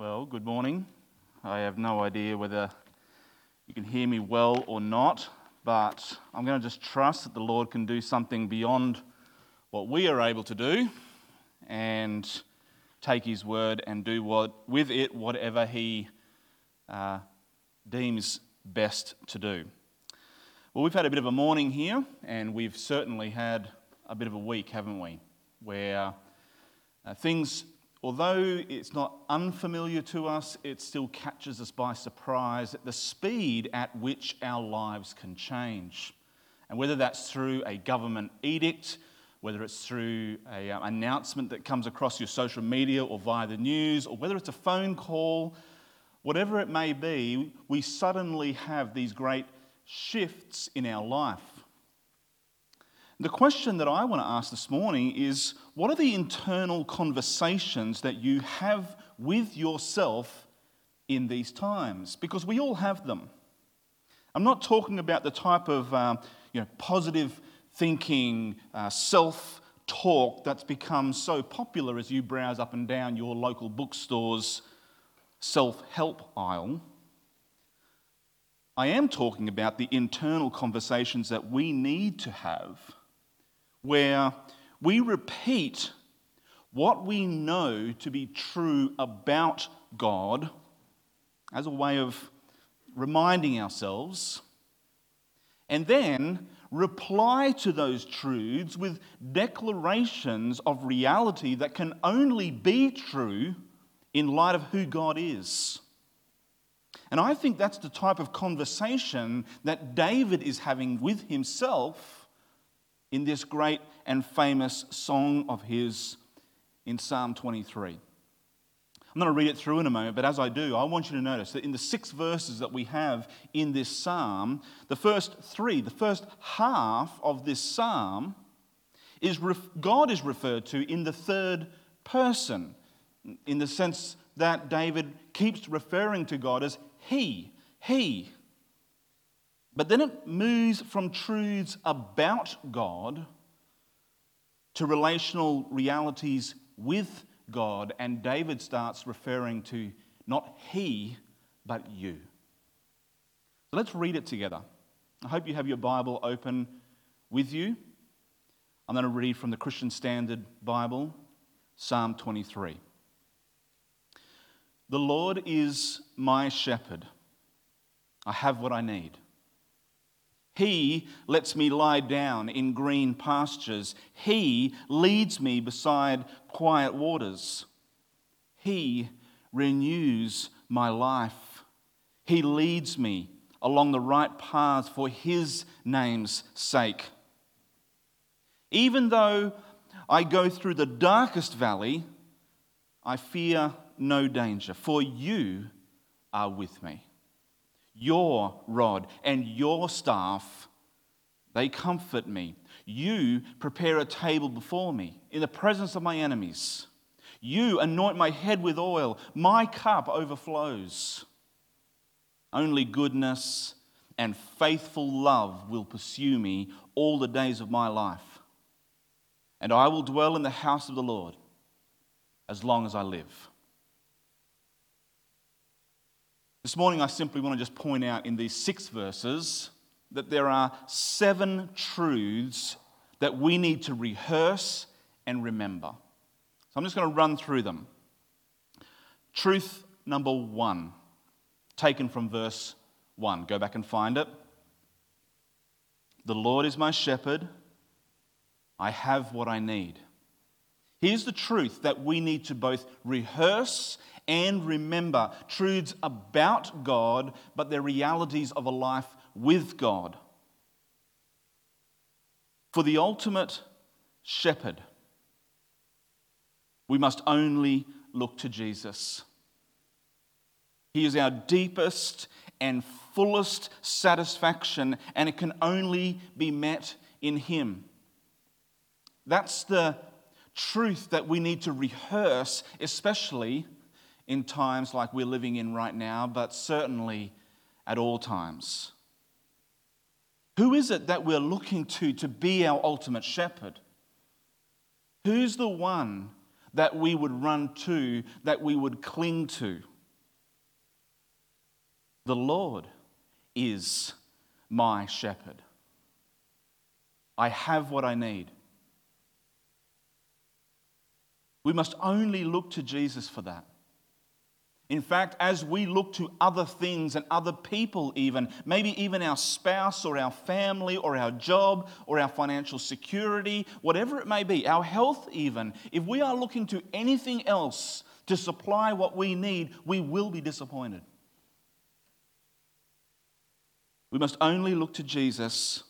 Well, good morning. I have no idea whether you can hear me well or not, but I'm going to just trust that the Lord can do something beyond what we are able to do and take His word and do what, with it whatever He uh, deems best to do. Well, we've had a bit of a morning here, and we've certainly had a bit of a week, haven't we? Where uh, things although it's not unfamiliar to us, it still catches us by surprise at the speed at which our lives can change. And whether that's through a government edict, whether it's through an uh, announcement that comes across your social media or via the news, or whether it's a phone call, whatever it may be, we suddenly have these great shifts in our life. The question that I want to ask this morning is what are the internal conversations that you have with yourself in these times? Because we all have them. I'm not talking about the type of um, you know, positive thinking, uh, self talk that's become so popular as you browse up and down your local bookstore's self help aisle. I am talking about the internal conversations that we need to have where we repeat what we know to be true about God as a way of reminding ourselves, and then reply to those truths with declarations of reality that can only be true in light of who God is. And I think that's the type of conversation that David is having with himself in this great and famous song of his in Psalm 23. I'm going to read it through in a moment, but as I do, I want you to notice that in the six verses that we have in this psalm, the first three, the first half of this psalm, is God is referred to in the third person, in the sense that David keeps referring to God as He, He. But then it moves from truths about God to relational realities with God, and David starts referring to not he, but you. So let's read it together. I hope you have your Bible open with you. I'm going to read from the Christian Standard Bible, Psalm 23. The Lord is my shepherd. I have what I need. He lets me lie down in green pastures. He leads me beside quiet waters. He renews my life. He leads me along the right path for His name's sake. Even though I go through the darkest valley, I fear no danger, for you are with me. Your rod and your staff, they comfort me. You prepare a table before me in the presence of my enemies. You anoint my head with oil. My cup overflows. Only goodness and faithful love will pursue me all the days of my life. And I will dwell in the house of the Lord as long as I live. This morning, I simply want to just point out in these six verses that there are seven truths that we need to rehearse and remember. So I'm just going to run through them. Truth number one, taken from verse one. Go back and find it. The Lord is my shepherd. I have what I need. Here's the truth that we need to both rehearse and remember truths about God, but they're realities of a life with God. For the ultimate shepherd, we must only look to Jesus. He is our deepest and fullest satisfaction, and it can only be met in Him. That's the truth that we need to rehearse, especially in times like we're living in right now, but certainly at all times. Who is it that we're looking to to be our ultimate shepherd? Who's the one that we would run to, that we would cling to? The Lord is my shepherd. I have what I need. We must only look to Jesus for that. In fact, as we look to other things and other people, even, maybe even our spouse or our family or our job or our financial security, whatever it may be, our health, even, if we are looking to anything else to supply what we need, we will be disappointed. We must only look to Jesus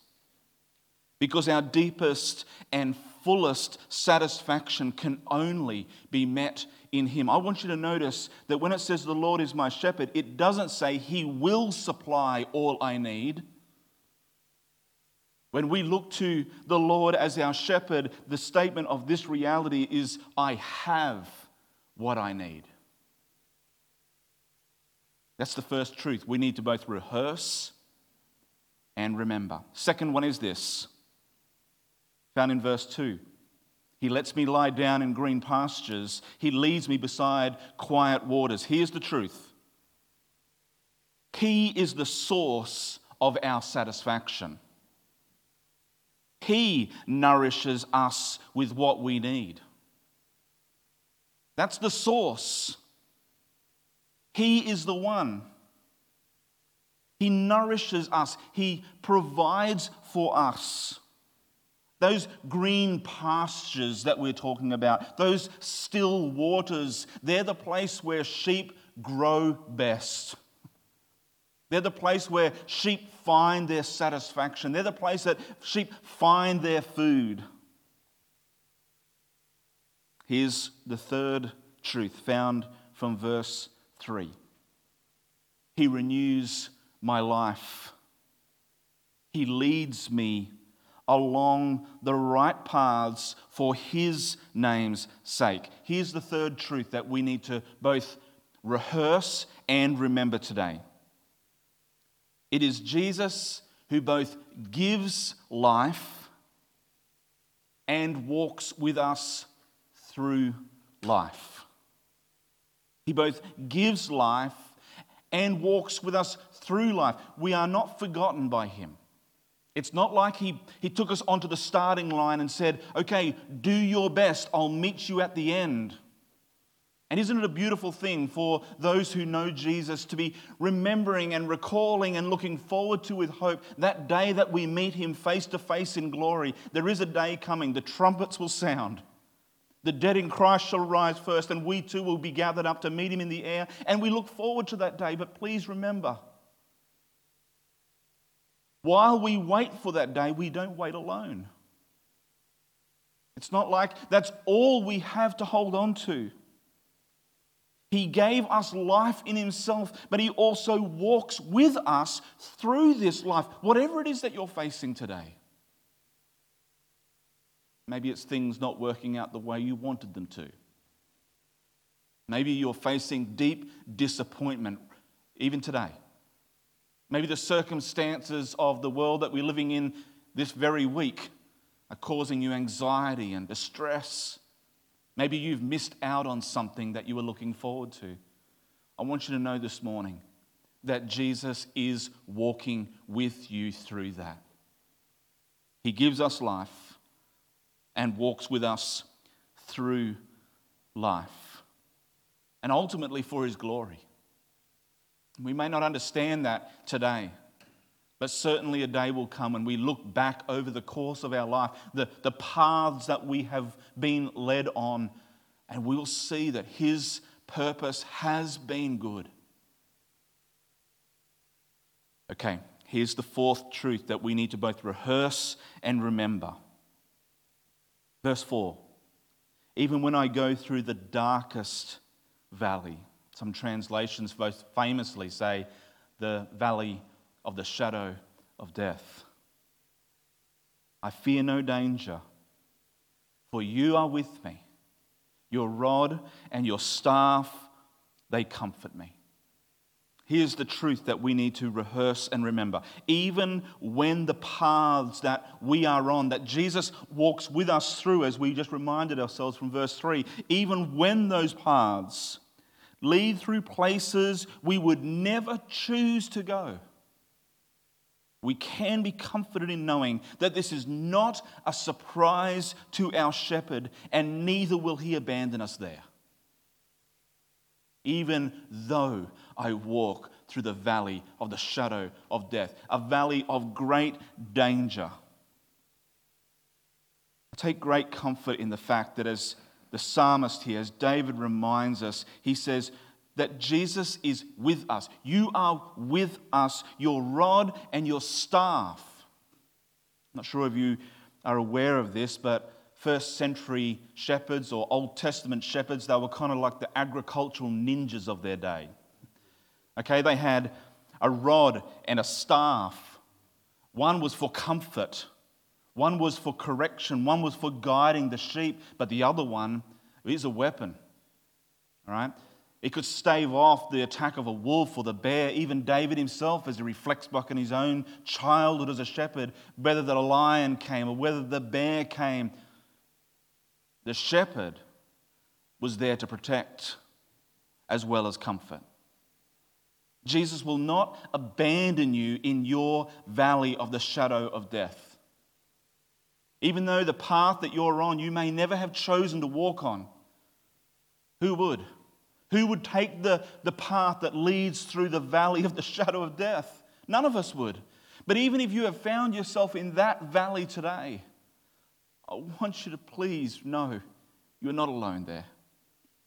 because our deepest and fullest satisfaction can only be met in Him. I want you to notice that when it says the Lord is my shepherd, it doesn't say He will supply all I need. When we look to the Lord as our shepherd, the statement of this reality is I have what I need. That's the first truth. We need to both rehearse and remember. Second one is this found in verse 2. He lets me lie down in green pastures. He leads me beside quiet waters. Here's the truth He is the source of our satisfaction. He nourishes us with what we need. That's the source. He is the one. He nourishes us, He provides for us. Those green pastures that we're talking about, those still waters, they're the place where sheep grow best. They're the place where sheep find their satisfaction. They're the place that sheep find their food. Here's the third truth found from verse 3 He renews my life, He leads me along the right paths for His name's sake. Here's the third truth that we need to both rehearse and remember today it is Jesus who both gives life and walks with us through life. He both gives life and walks with us through life. We are not forgotten by Him. It's not like he, he took us onto the starting line and said, Okay, do your best, I'll meet you at the end. And isn't it a beautiful thing for those who know Jesus to be remembering and recalling and looking forward to with hope that day that we meet him face to face in glory? There is a day coming, the trumpets will sound. The dead in Christ shall rise first, and we too will be gathered up to meet him in the air. And we look forward to that day. But please remember, while we wait for that day, we don't wait alone. It's not like that's all we have to hold on to. He gave us life in Himself, but He also walks with us through this life, whatever it is that you're facing today. Maybe it's things not working out the way you wanted them to. Maybe you're facing deep disappointment even today. Maybe the circumstances of the world that we're living in this very week are causing you anxiety and distress. Maybe you've missed out on something that you were looking forward to. I want you to know this morning that Jesus is walking with you through that. He gives us life and walks with us through life, and ultimately for his glory. We may not understand that today, but certainly a day will come when we look back over the course of our life, the, the paths that we have been led on, and we'll see that His purpose has been good. Okay, here's the fourth truth that we need to both rehearse and remember. Verse 4 Even when I go through the darkest valley, some translations most famously say the valley of the shadow of death. I fear no danger, for you are with me. Your rod and your staff, they comfort me. Here's the truth that we need to rehearse and remember. Even when the paths that we are on, that Jesus walks with us through, as we just reminded ourselves from verse 3, even when those paths lead through places we would never choose to go. We can be comforted in knowing that this is not a surprise to our shepherd, and neither will he abandon us there. Even though I walk through the valley of the shadow of death, a valley of great danger. I take great comfort in the fact that as the psalmist here, as David reminds us, he says that Jesus is with us. You are with us, your rod and your staff. I'm not sure if you are aware of this, but first century shepherds or Old Testament shepherds, they were kind of like the agricultural ninjas of their day. Okay, they had a rod and a staff. One was for comfort, one was for correction, one was for guiding the sheep, but the other one is a weapon. All right? It could stave off the attack of a wolf or the bear. Even David himself, as he reflects back on his own childhood as a shepherd, whether the lion came or whether the bear came, the shepherd was there to protect as well as comfort. Jesus will not abandon you in your valley of the shadow of death. Even though the path that you're on, you may never have chosen to walk on. Who would? Who would take the, the path that leads through the valley of the shadow of death? None of us would. But even if you have found yourself in that valley today, I want you to please know you're not alone there.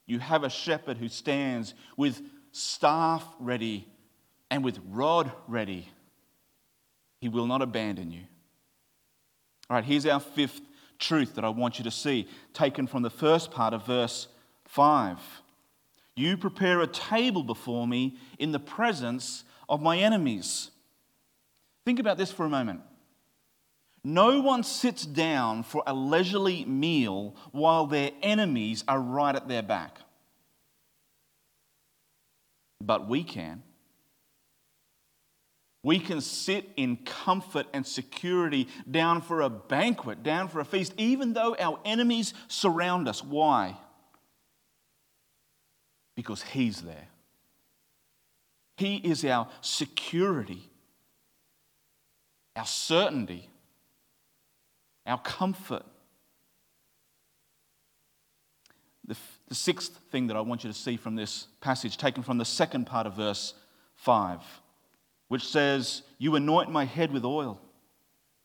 You have a shepherd who stands with staff ready and with rod ready. He will not abandon you. All right, here's our fifth truth that I want you to see, taken from the first part of verse 5. You prepare a table before me in the presence of my enemies. Think about this for a moment. No one sits down for a leisurely meal while their enemies are right at their back. But we can. We can sit in comfort and security down for a banquet, down for a feast, even though our enemies surround us. Why? Because He's there. He is our security, our certainty, our comfort. The, the sixth thing that I want you to see from this passage, taken from the second part of verse 5 which says, You anoint my head with oil,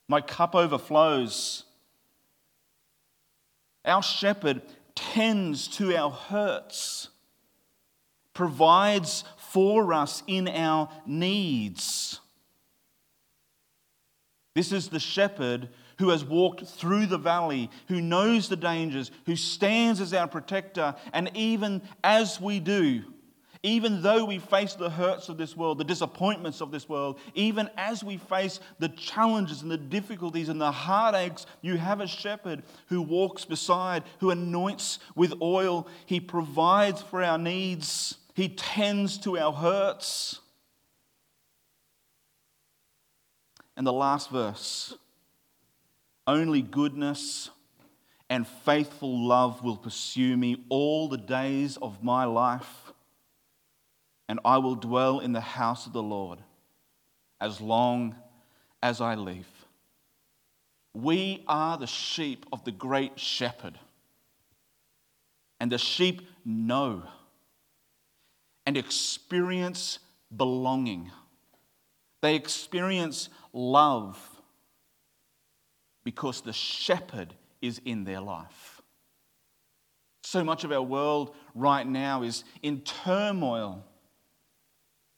my cup overflows. Our shepherd tends to our hurts, provides for us in our needs. This is the shepherd who has walked through the valley, who knows the dangers, who stands as our protector, and even as we do, even though we face the hurts of this world, the disappointments of this world, even as we face the challenges and the difficulties and the heartaches, you have a shepherd who walks beside, who anoints with oil. He provides for our needs, He tends to our hurts. And the last verse only goodness and faithful love will pursue me all the days of my life and I will dwell in the house of the Lord as long as I live. We are the sheep of the great shepherd. And the sheep know and experience belonging. They experience love because the shepherd is in their life. So much of our world right now is in turmoil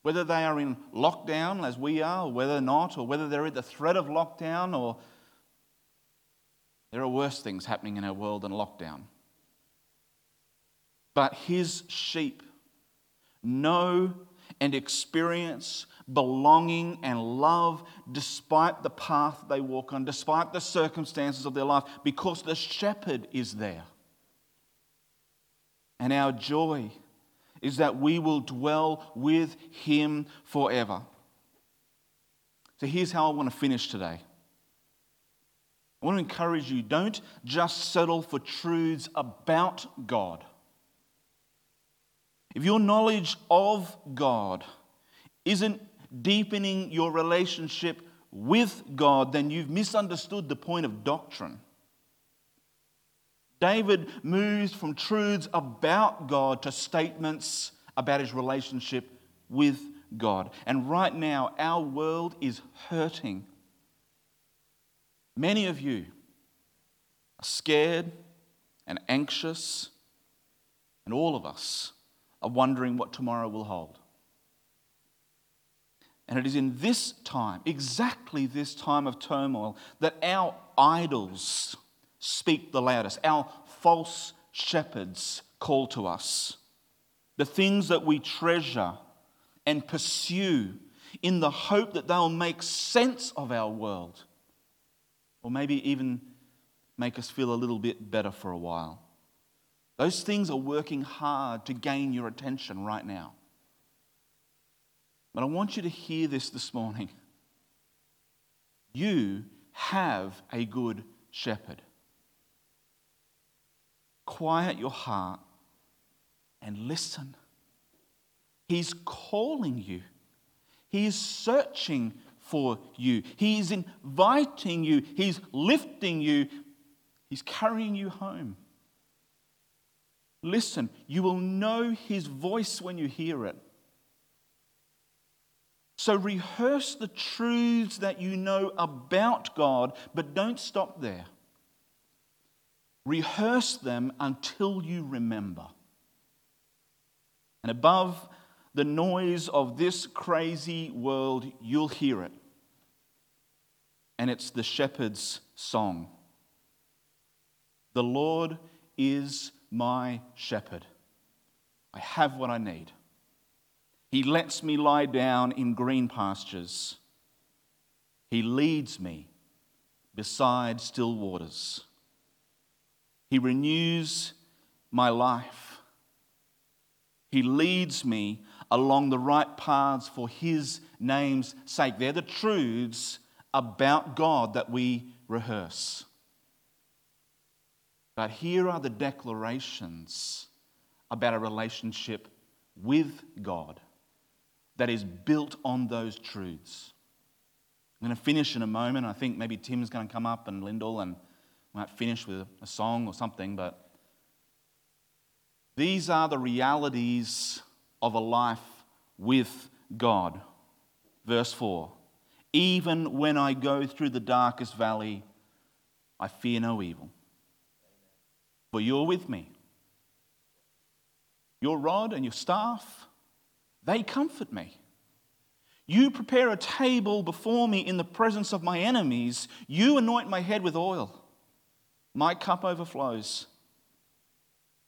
whether they are in lockdown as we are, or whether not, or whether they're at the threat of lockdown, or there are worse things happening in our world than lockdown. But his sheep know and experience belonging and love despite the path they walk on, despite the circumstances of their life, because the shepherd is there. And our joy is that we will dwell with him forever. So here's how I want to finish today. I want to encourage you don't just settle for truths about God. if your knowledge of God isn't deepening your relationship with God, then you've misunderstood the point of doctrine. David moves from truths about God to statements about his relationship with God. And right now, our world is hurting. Many of you are scared and anxious, and all of us are wondering what tomorrow will hold. And it is in this time, exactly this time of turmoil, that our idols speak the loudest. Our false shepherds call to us. The things that we treasure and pursue in the hope that they'll make sense of our world, or maybe even make us feel a little bit better for a while. Those things are working hard to gain your attention right now. But I want you to hear this this morning. You have a good shepherd. Quiet your heart and listen. He's calling you, He is searching for you, He is inviting you, He's lifting you, He's carrying you home. Listen, you will know His voice when you hear it. So rehearse the truths that you know about God, but don't stop there. Rehearse them until you remember. And above the noise of this crazy world, you'll hear it. And it's the shepherd's song The Lord is my shepherd. I have what I need. He lets me lie down in green pastures. He leads me beside still waters. He renews my life. He leads me along the right paths for His name's sake. They're the truths about God that we rehearse. But here are the declarations about a relationship with God that is built on those truths. I'm going to finish in a moment. I think maybe Tim's going to come up and Lyndall and might finish with a song or something, but these are the realities of a life with God. Verse 4 Even when I go through the darkest valley, I fear no evil. For you're with me. Your rod and your staff, they comfort me. You prepare a table before me in the presence of my enemies. You anoint my head with oil. My cup overflows.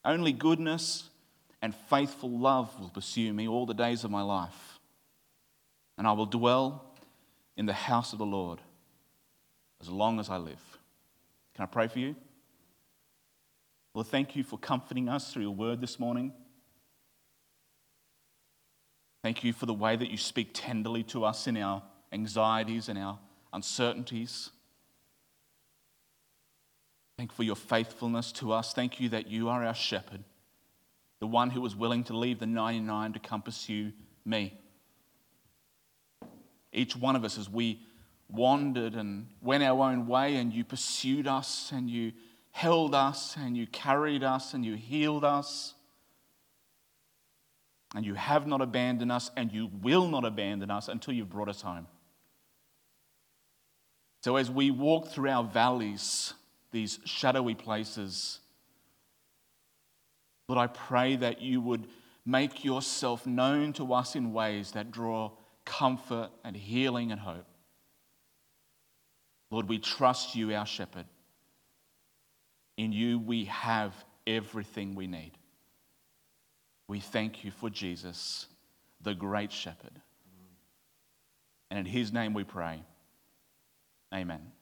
Only goodness and faithful love will pursue me all the days of my life. And I will dwell in the house of the Lord as long as I live. Can I pray for you? Lord, thank you for comforting us through your word this morning. Thank you for the way that you speak tenderly to us in our anxieties and our uncertainties. Thank you for your faithfulness to us. Thank you that you are our shepherd, the one who was willing to leave the 99 to come pursue me. Each one of us, as we wandered and went our own way, and you pursued us, and you held us, and you carried us, and you healed us. And you have not abandoned us, and you will not abandon us until you've brought us home. So, as we walk through our valleys, these shadowy places. Lord, I pray that you would make yourself known to us in ways that draw comfort and healing and hope. Lord, we trust you, our shepherd. In you, we have everything we need. We thank you for Jesus, the great shepherd. And in his name we pray. Amen.